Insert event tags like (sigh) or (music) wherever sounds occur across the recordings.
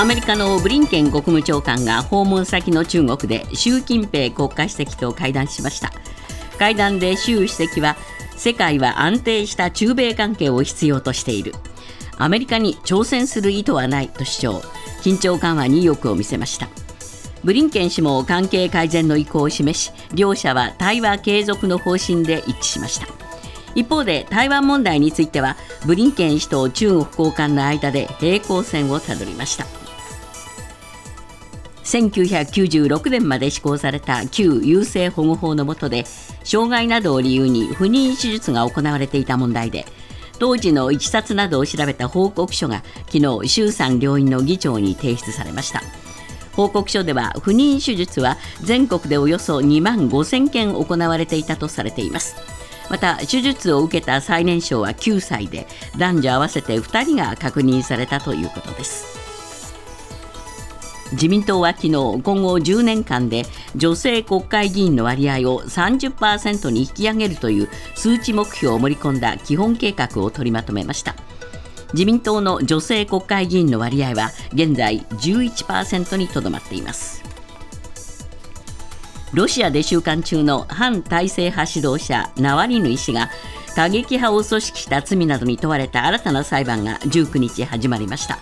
アメリカのブリンケン国務長官が訪問先の中国で習近平国家主席と会談しました。会談で習主席は世界は安定した中米関係を必要としている。アメリカに挑戦する意図はないと主張。緊張緩和に意欲を見せました。ブリンケン氏も関係改善の意向を示し両者は対話継続の方針で一致しました。一方で台湾問題についてはブリンケン氏と中国高官の間で平行線をたどりました。1996年まで施行された旧優生保護法の下で障害などを理由に不妊手術が行われていた問題で当時のいきさつなどを調べた報告書が昨日衆参両院の議長に提出されました。報告書では不妊手術は全国でおよそ2万5000件行われていたとされています。また手術を受けた最年少は9歳で男女合わせて2人が確認されたということです。自民党は昨日今後10年間で女性国会議員の割合を30%に引き上げるという数値目標を盛り込んだ基本計画を取りまとめました。自民党の女性国会議員の割合は現在11%にとどまっています。ロシアで収監中の反体制派指導者ナワリヌイ氏が過激派を組織した罪などに問われた新たな裁判が19日始まりました。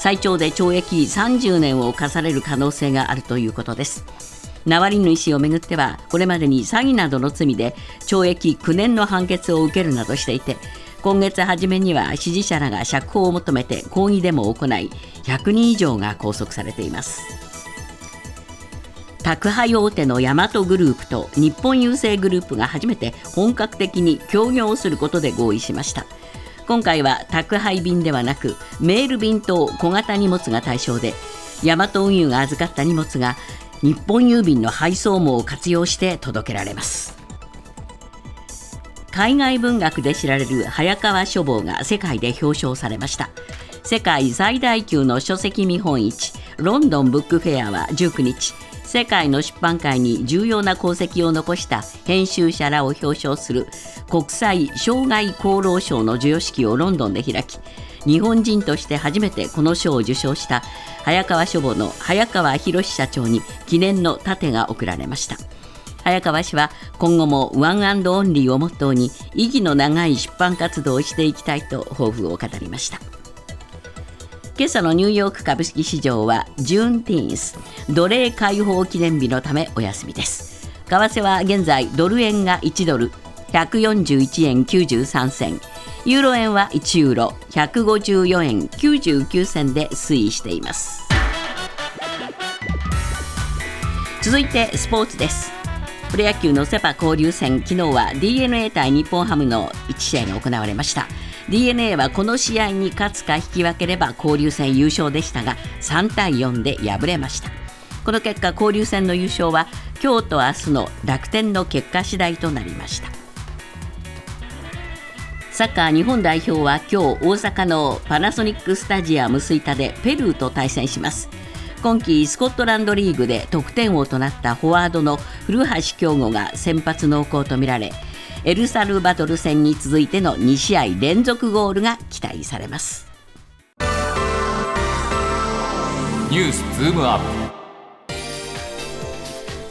最長で懲役30年を課される可能性があるということです。ナワリヌイ氏をめぐってはこれまでに詐欺などの罪で懲役9年の判決を受けるなどしていて今月初めには支持者らが釈放を求めて抗議デモを行い100人以上が拘束されています。宅配大手のヤマトグループと日本郵政グループが初めて本格的に協業をすることで合意しました。今回は宅配便ではなくメール便と小型荷物が対象でヤマト運輸が預かった荷物が日本郵便の配送網を活用して届けられます。海外文学で知られる早川書房が世界で表彰されました。世界最大級の書籍見本市ロンドンブックフェアは19日世界の出版界に重要な功績を残した編集者らを表彰する国際障害功労賞の授与式をロンドンで開き日本人として初めてこの賞を受賞した早川書房の早川博社長に記念の盾が贈られました。早川氏は今後もワンオンリーをモットーに意義の長い出版活動をしていきたいと抱負を語りました。今朝のニューヨーク株式市場はジューンティーンス奴隷解放記念日のためお休みです。為替は現在ドル円が1ドル141円93銭。ユーロ円は1ユーロ154円99銭で推移しています。続いてスポーツです。プロ野球のセパ交流戦。昨日は d n a 対日本ハムの1試合が行われました。D n a はこの試合に勝つか引き分ければ交流戦優勝でしたが3対4で敗れました。この結果交流戦の優勝は今日と明日の楽天の結果次第となりました。サッカー日本代表は今日大阪のパナソニックスタジアム吹田でペルーと対戦します。今季スコットランドリーグで得点王となったフォワードの古橋京吾が先発濃厚とみられエルサルバドル戦に続いての2試合連続ゴールが期待されます。ニュースズームアップ。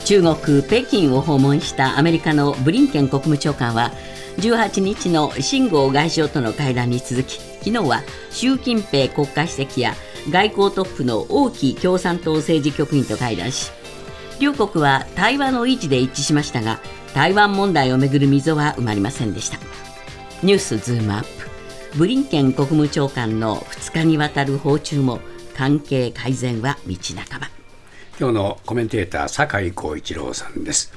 中国北京を訪問したアメリカのブリンケン国務長官は18日の秦剛外相との会談に続き昨日は習近平国家主席や外交トップの王毅共産党政治局員と会談し両国は対話の維持で一致しましたが台湾問題をめぐる溝は埋まりませんでした。ニュースズームアップ。ブリンケン国務長官の2日にわたる訪中も関係改善は道半ば。今日のコメンテーター酒井光一郎さんです。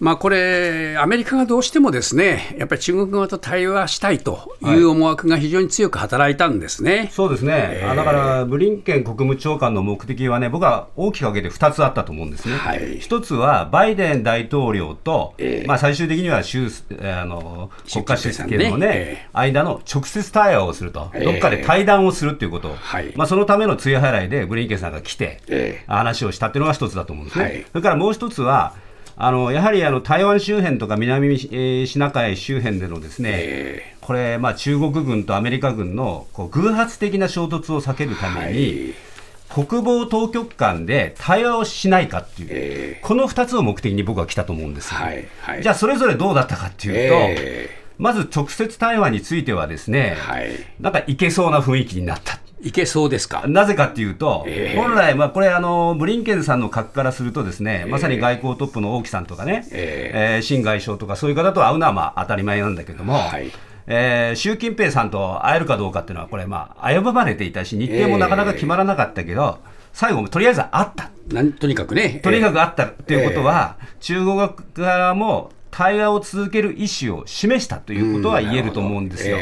まあ、これ、アメリカがどうしてもですねやっぱり中国側と対話したいという思惑が非常に強く働いたんですね、はい、そうですね、えー、だからブリンケン国務長官の目的はね、僕は大きく分けて2つあったと思うんですね、はい、1つはバイデン大統領と、えー、まあ、最終的には習あの国家主席のね、ね。間の直接対話をすると、どっかで対談をするということ、はい、まあ、そのための通夜払いでブリンケンさんが来て、話をしたっていうのが1つだと思うんですね。それからもう1つはあのやはりあの台湾周辺とか南シナ海周辺でのですね、えー、これ、まあ、中国軍とアメリカ軍のこう偶発的な衝突を避けるために、はい。国防当局間で対話をしないかっていう、えー、この2つを目的に僕は来たと思うんですよ、はいはい、じゃあ、それぞれどうだったかっていうと、えー、まず直接対話についてはですね、はい、なんかいけそうな雰囲気になった。いけそうですか？なぜかっていうと、えー、本来、まあ、これあの、ブリンケンさんの格からすると、ですね、えー、まさに外交トップの王毅さんとかね、えー、えー、新外相とか、そういう方と会うのはまあ当たり前なんだけども、はい。えー、習近平さんと会えるかどうかっていうのは、これ、まあ、危ぶまれていたし、日程もなかなか決まらなかったけど、最後、とりあえず会った。なんとにかくね。とにかく会ったっていうことは、中国側も対話を続ける意思を示したということは言えると思うんですよ。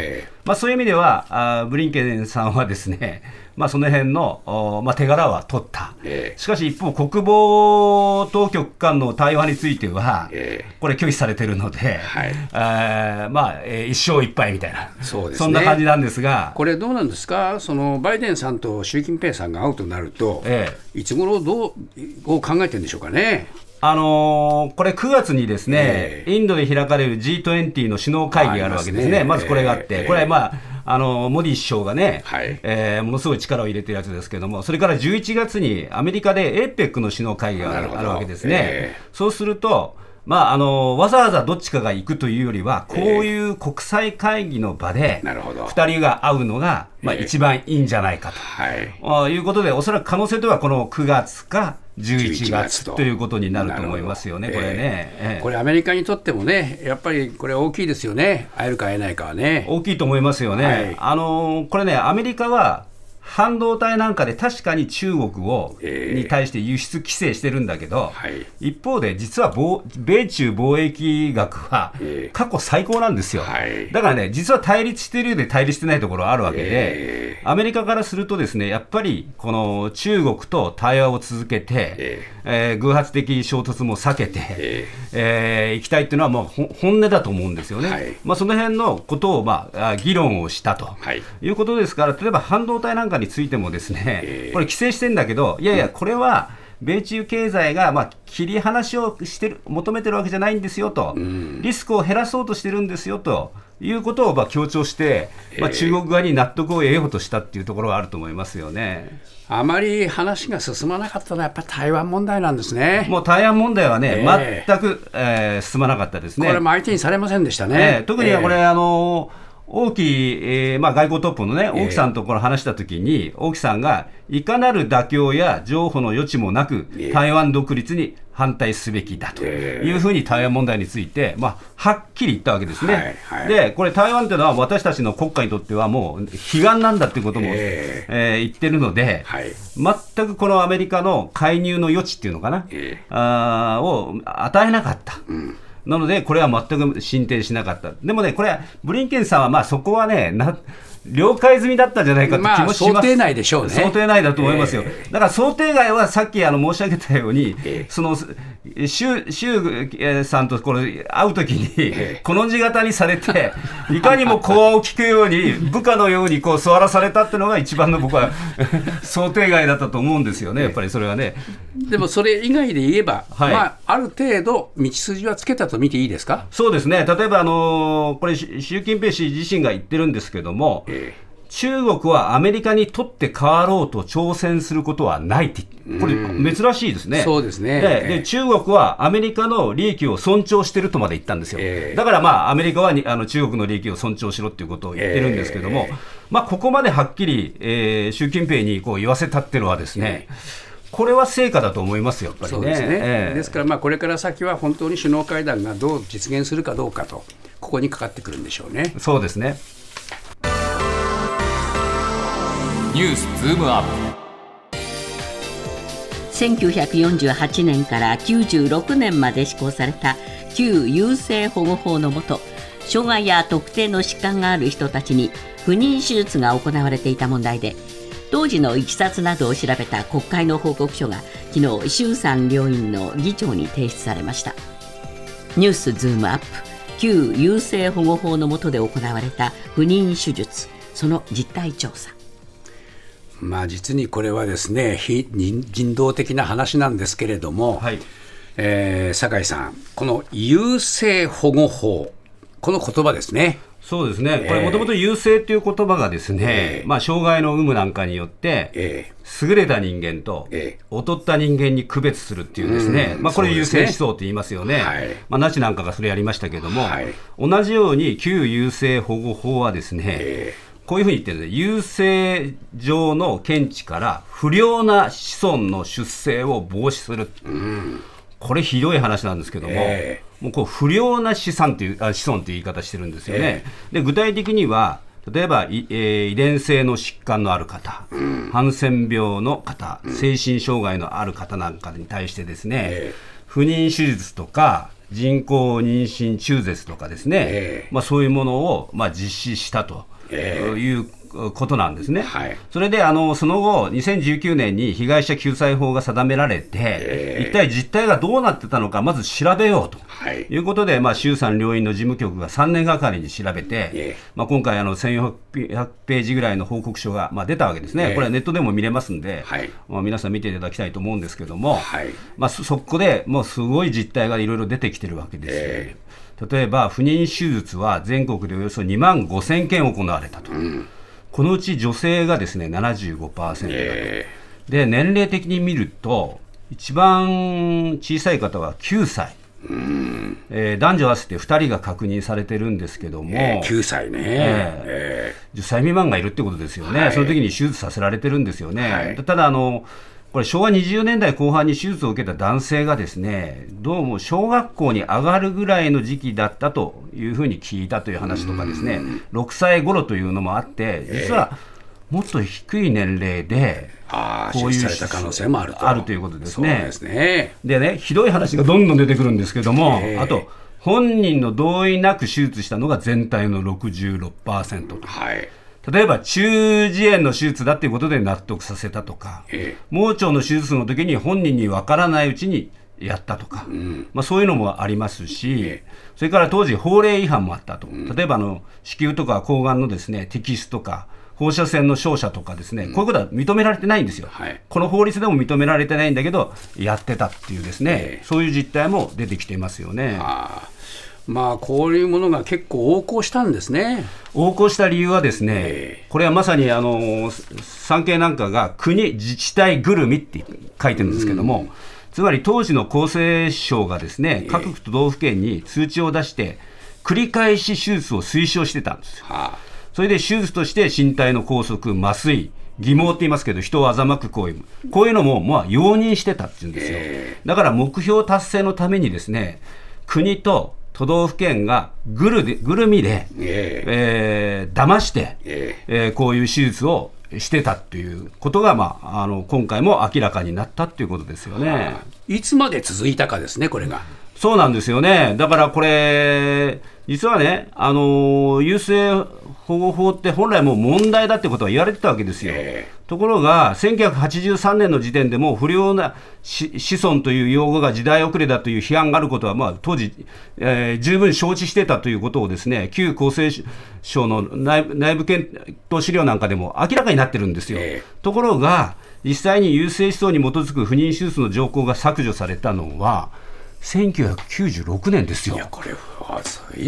まあ、そういう意味ではあ、ブリンケンさんはですね、(laughs) まあ、その辺の、まあ、手柄は取った、しかし一方、国防当局間の対話については、これ、拒否されてるので、はい。えまあ、一生いっぱいみたいな。そうです、ね、そんな感じなんですが、これ、どうなんですか、そのバイデンさんと習近平さんが会うとなると、ええ、いつ頃どうを考えてるんでしょうかね。あのー、これ、9月にですね、えー、インドで開かれる G20 の首脳会議があるわけですね、まずこれがあって、えー、これ、まあ、あのモディ首相がね、はい、えー、ものすごい力を入れてるやつですけれども、それから11月にアメリカで APEC の首脳会議があるわけですね。えー、そうするとまあ、あのわざわざどっちかが行くというよりは、こういう国際会議の場で、2人が会うのが、まあ、一番いいんじゃないかと、はい、いうことで、おそらく可能性とはこの9月か11月と。いうことになると思いますよね、これね、えー、これ、アメリカにとってもね、やっぱりこれ、大きいですよね、会えるか会えないかはね。大きいと思いますよね。はい、あのこれね、アメリカは半導体なんかで確かに中国を、えー、に対して輸出規制してるんだけど、はい、一方で実は米中貿易額は過去最高なんですよ、はい、だからね、実は対立してるようで対立してないところあるわけで、えー、アメリカからすると、ですねやっぱりこの中国と対話を続けて、えーえー、偶発的衝突も避けて、えーえー、いきたいっていうのはもう本音だと思うんですよね、はい、まあ、その辺のことを、まあ、議論をしたと、はい、いうことですから、例えば半導体なんかについてもですね、これ規制してんだけど、いやいや、これは、米中経済がまあ切り離しをしてる求めてるわけじゃないんですよと、リスクを減らそうとしてるんですよと。いうことをまあ強調して、まあ、中国側に納得を得ようとしたっていうところはあると思いますよね。あまり話が進まなかったのは、やっぱり台湾問題なんですね。もう台湾問題はね、えー、全く、えー、進まなかったですね。これも相手にされませんでしたね。えー、特にこれ、えー、あのー王毅、えーまあ、外交トップのね、王毅さんところ話したときに、王毅さんが、いかなる妥協や譲歩の余地もなく、台湾独立に反対すべきだというふうに台湾問題について、まあ、はっきり言ったわけですね。はいはい、で、これ、台湾というのは私たちの国家にとってはもう悲願なんだということも、えー、えー、言ってるので、はい、全くこのアメリカの介入の余地っていうのかな、えー、あを与えなかった。うんなので、これは全く進展しなかった。でもね、これ、ブリンケンさんは、まあそこはね、な了解済みだったんじゃないかと気もします、まあ、想定内でしょうね。想定内だと思いますよ。えー、だから想定外はさっきあの申し上げたように、えー、その周周さんとこれ会うときに、この字型にされて、いかにも講話を聞くように、(laughs) 部下のようにこう座らされたっていうのが、一番の僕は想定外だったと思うんですよね、やっぱりそれはね。でもそれ以外で言えば、はい、まあ、ある程度、道筋はつけたと見ていいですか？そうですね、例えば、あのこれ、習近平氏自身が言ってるんですけども、えー中国はアメリカにとって変わろうと挑戦することはないって、これ、珍しいですね。そうですねでで中国はアメリカの利益を尊重してるとまで言ったんですよ。えー、だからまあ、アメリカはにあの中国の利益を尊重しろっていうことを言ってるんですけども、えー、まあ、ここまではっきり、えー、習近平にこう言わせたっていうのはですね、えーこれは成果だと思いますよ、やっぱりね。ですね、えー、ですから、まあ、これから先は本当に首脳会談がどう実現するかどうかと、ここにかかってくるんでしょうね。そうですねニュースズームアップ。1948年から96年まで施行された旧優生保護法のもと障害や特定の疾患がある人たちに不妊手術が行われていた問題で当時のいきさつなどを調べた国会の報告書が昨日衆参両院の議長に提出されました。ニュースズームアップ旧優生保護法の下で行われた不妊手術その実態調査。まあ、実にこれはですね非人道的な話なんですけれども、はい。えー、酒井さん、この優生保護法、この言葉ですね。そうですね、これ、もともと優勢という言葉がですね、えー。まあ、障害の有無なんかによって、え優れた人間とええ劣った人間に区別するっていうですね、うん。まあ、これ、優そうですね。勢思想って言いますよね、はい。まあ、ナチなんかがそれやりましたけども、はい。同じように旧優生保護法はですね、えこういうふうに言ってるんです優生上の見地から不良な子孫の出生を防止する、これ、ひどい話なんですけども、えもうこう不良な資産っていうあ子孫っていう言い方してるんですよね。で具体的には例えば、いえー遺伝性の疾患のある方、ハンセン病の方、精神障害のある方なんかに対してですね、え不妊手術とか人工妊娠中絶とかですね、ええ。まあ、そういうものを、まあ、実施したと。ええいうことなんですね。はい。それであのその後、2019年に被害者救済法が定められて、ええ。一体実態がどうなってたのか、まず調べようと。はい。いうことで、まあ、衆参両院の事務局が3年がかりに調べて、ええ。まあ、今回あの、1400ページぐらいの報告書が、まあ、出たわけですね、ええ。これはネットでも見れますんで、はい。まあ、皆さん見ていただきたいと思うんですけども、はい。まあ、そそこでもうすごい実態がいろいろ出てきてるわけですよ、え例えば不妊手術は全国でおよそ2万5000件行われたと、このうち女性がですね75%だと。えで年齢的に見ると一番小さい方は9歳、えー男女合わせて2人が確認されてるんですけども、え9歳ね、ええ。10歳未満がいるってことですよね、はい。その時に手術させられてるんですよね、はい。ただあの、これ、昭和20年代後半に手術を受けた男性がですね、どうも小学校に上がるぐらいの時期だったというふうに聞いたという話とかですね、6歳頃というのもあって、実はもっと低い年齢で、こういう出産された可能性もあると。あるということですね。そうですね。でね、ひどい話がどんどん出てくるんですけども、ええ。あと、本人の同意なく手術したのが全体の66%と。はい例えば中耳炎の手術だっていうことで納得させたとか、え盲腸の手術の時に本人に分からないうちにやったとか、まあ、そういうのもありますし、えそれから当時、法令違反もあったと、例えばあの子宮とか睾丸のです、ね、摘出とか、放射線の照射とかですね、こういうことは認められてないんですよ、はい。この法律でも認められてないんだけど、やってたっていうですね、そういう実態も出てきていますよね。ああまあこういうものが結構横行したんですね。横行した理由はですね、えこれはまさにあの産経なんかが国、自治体ぐるみって書いてるんですけども、つまり当時の厚生省がですね、各都道府県に通知を出して、繰り返し手術を推奨してたんですよ。はそれで手術として身体の拘束、麻酔、偽毛って言いますけど、人を欺く行為、こういうのもまあ容認してたっていうんですよ。え。だから目標達成のためにですね、国と都道府県がぐるでぐるみで、ええー騙して、ええーこういう手術をしてたっていうことが、まあ、あの今回も明らかになったっていうことですよね。いつまで続いたかですねこれがそうなんですよね。だからこれ、実はね、あの優生保護法って本来もう問題だってことは言われてたわけですよ。えところが、1983年の時点でもう不良なし子孫という用語が時代遅れだという批判があることは、まあ、当時、えー十分承知してたということをですね、旧厚生省の内部内部検討資料なんかでも明らかになってるんですよ。えところが、実際に優生思想に基づく不妊手術の条項が削除されたのは、1996年ですよ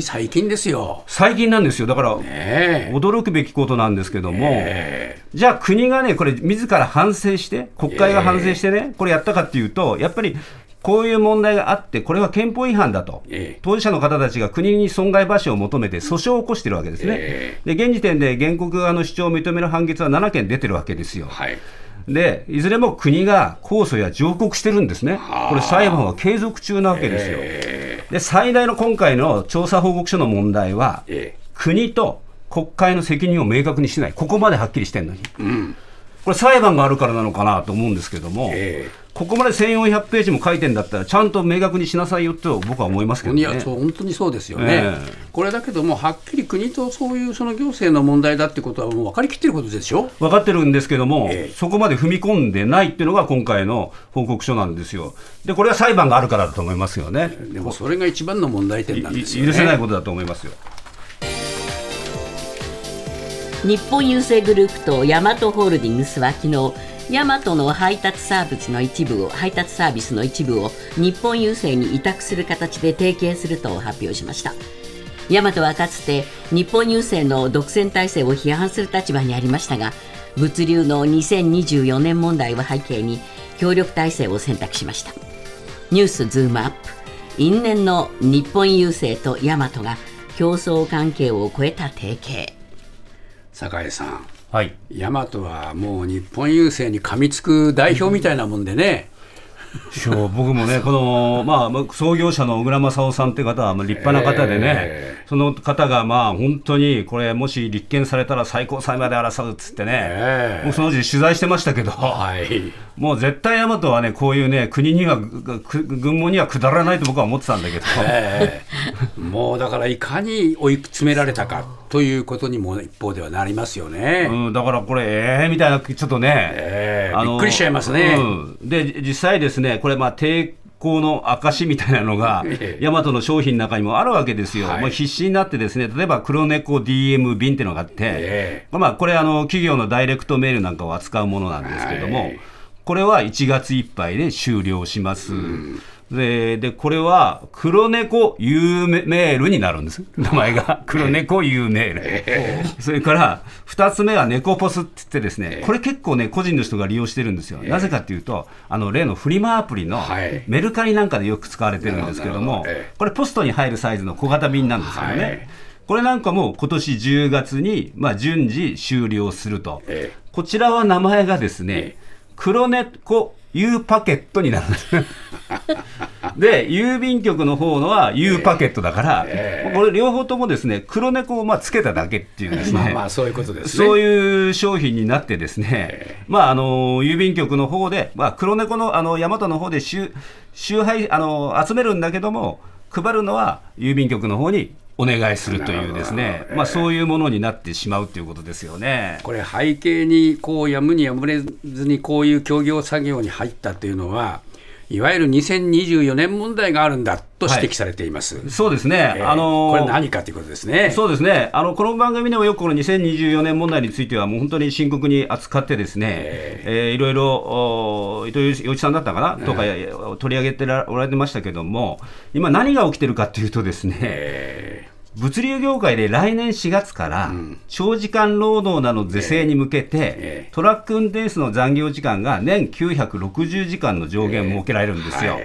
最近ですよ。最近なんですよ。だから、驚くべきことなんですけども、え。じゃあ国がね、これ、自ら反省して、国会が反省してね、これやったかっていうと、やっぱりこういう問題があって、これは憲法違反だと、ええ。当事者の方たちが国に損害賠償を求めて訴訟を起こしてるわけですね。えで現時点で原告側の主張を認める判決は7件出てるわけですよ。はいで、いずれも国が控訴や上告してるんですね。これ裁判は継続中なわけですよ。えで、最大の今回の調査報告書の問題は、え国と国会の責任を明確にしてない、ここまではっきりしてるのに、えうん。これ、裁判があるからなのかなと思うんですけども、えここまで1400ページも書いてんだったら、ちゃんと明確にしなさいよと僕は思いますけどね。いやそう本当にそうですよね、ええこれだけども、はっきり国とそういうその行政の問題だってことは、もう分かりきってることでしょ、分かってるんですけども、ええそこまで踏み込んでないっていうのが今回の報告書なんですよ。で、これは裁判があるからだと思いますよね。でもそれが一番の問題点なんですよ、ね、許せないことだと思いますよ。日本郵政グループとヤマトホールディングスは昨日ヤマトの配達サービスの一部を配達サービスの一部を日本郵政に委託する形で提携すると発表しました。大和はかつて日本郵政の独占体制を批判する立場にありましたが物流の2024年問題を背景に協力体制を選択しました。ニュースズームアップ。因縁の日本郵政と大和が競争関係を超えた提携。酒井さん。はい、大和はもう日本郵政に噛みつく代表みたいなもんでね、そう僕もね、(laughs) この、まあまあ、創業者の小倉正夫さんって方はまあ立派な方でね、えその方がまあ本当にこれ、もし立件されたら最高裁まで争うっつってね、ええ。もうその時取材してましたけど、はい、(laughs) もう絶対大和はね、こういうね、国には、軍門には下らないと僕は思ってたんだけど、ええ。もうだからいかに追い詰められたかということにも一方ではなりますよね。うん、だからこれ、えーみたいな、ちょっとね、ええびっくりしちゃいますね。うん。で、実際ですね、これ、まあ、抵抗の証みたいなのが (laughs) え、え。ヤマトの商品の中にもあるわけですよ、はい。もう必死になって、ですね例えば黒猫 DM 便っていうのがあって、えまあ、これあの、企業のダイレクトメールなんかを扱うものなんですけども、はい。これは1月いっぱいで終了します。ででこれは黒猫 U メールになるんです、(laughs) 名前が。黒猫 U メール、それから2つ目は猫ポスって言って、ですねこれ結構ね、個人の人が利用してるんですよ、なぜかっていうと、あの例のフリマアプリのはい。メルカリなんかでよく使われてるんですけどもこれ、ポストに入るサイズの小型便なんですけどね。はい。これなんかも今年10月に、まあ、順次終了すると、ええ。こちらは名前がですね、黒猫 U パケットになるんです。(laughs) で、郵便局の方のは U パケットだから、これ両方ともですね、黒猫をまあつけただけっていうですね、まあまあそういうことですね。そういう商品になってですね、まああの郵便局の方で、まあ黒猫のあの大和の方で集集配あの集めるんだけども、配るのは郵便局の方にお願いするというですね、まあそういうものになってしまうということですよね。これ背景にこうやむにやむれずにこういう協業作業に入ったというのはいわゆる2024年問題があるんだと指摘されています。そうですね、えーあのこれ何かということですね。そうですね。あのこの番組でもよくこの2024年問題については、もう本当に深刻に扱って、ですね、えーいろいろお伊藤洋一さんだったかな、とか取り上げてらおられてましたけども、今、何が起きてるかっていうと、ですね、え物流業界で来年4月から長時間労働などの是正に向けて、えトラック運転手の残業時間が年960時間の上限設けられるんですよ。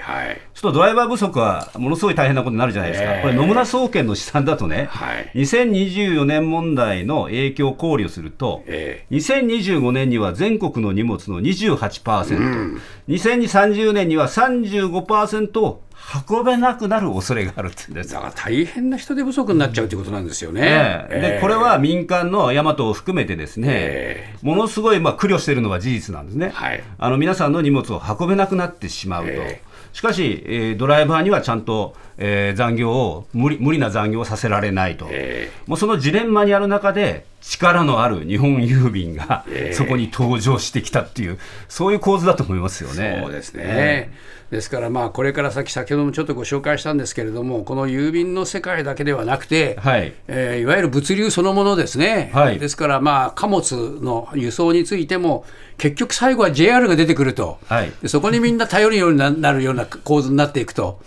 ちょっとドライバー不足はものすごい大変なことになるじゃないですか、ええ。これ、野村総研の試算だとね、はい。2024年問題の影響を考慮すると、え2025年には全国の荷物の28%、2030年には35%を運べなくなる恐れがあるってだから大変な人手不足になっちゃうということなんですよね。ええ。でえこれは民間の大和を含めてですね、えものすごいまあ苦慮しているのは事実なんですね、はい。あの皆さんの荷物を運べなくなってしまうと、え。しかし、えードライバーにはちゃんと、えー残業を無理無理な残業をさせられないと、えもうそのジレンマにある中で、力のある日本郵便がええそこに登場してきたっていう、そういう構図だと思いますよね。そうですね。ですからまあこれから先先ほどもちょっとご紹介したんですけれどもこの郵便の世界だけではなくて、はい。えーいわゆる物流そのものですね、はい。ですからまあ貨物の輸送についても結局最後は JR が出てくると、はい。でそこにみんな頼るようにななるような構図になっていくと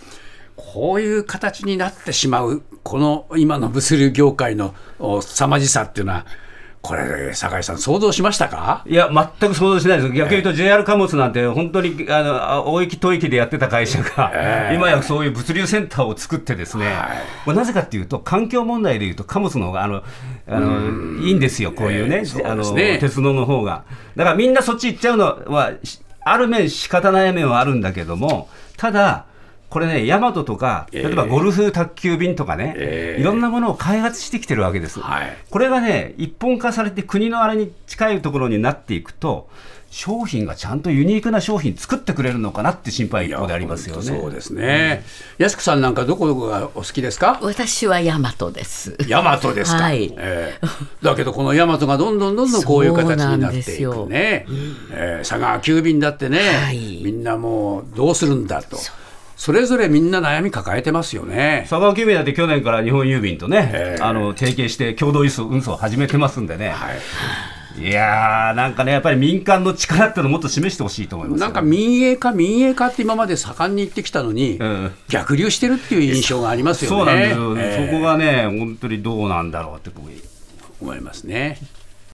こういう形になってしまうこの今の物流業界のお凄まじさっていうのはこれ酒井さん想像しましたか？いや、全く想像しないです、逆に言うと JR 貨物なんて、本当にあのあ大域、吐息でやってた会社が、今やそういう物流センターを作って、ですね、これなぜかっていうと、環境問題でいうと、貨物の方があのあのいいんですよ、こういうね、ええそうあの鉄道の方が。だからみんなそっち行っちゃうのは、しある面、仕方ない面はあるんだけども、ただ、これね、ヤマトとか、例えばゴルフ宅急便とかね、ええいろんなものを開発してきてるわけです。はいこれがね、一本化されて国のあれに近いところになっていくと、商品がちゃんとユニークな商品作ってくれるのかなって心配一方でありますよね。そうですね。やすくさんなんかどこどこがお好きですか？私は大和ですヤマトですか？はいええだけどこのヤマトがどんどんどんどんこういう形になっていくね。ええ佐川急便だってね、はいみんなもうどうするんだと。それぞれみんな悩み抱えてますよね。佐川急便だって去年から日本郵便とね、ええあの提携して共同輸送運送を始めてますんでね、はい。いやー、なんかね、やっぱり民間の力っていうのをもっと示してほしいと思いますなんか民営化、民営化って今まで盛んに言ってきたのに、うん逆流してるっていう印象がありますよね。そうなんですよ、ええそこがね、本当にどうなんだろうって、僕思いますね。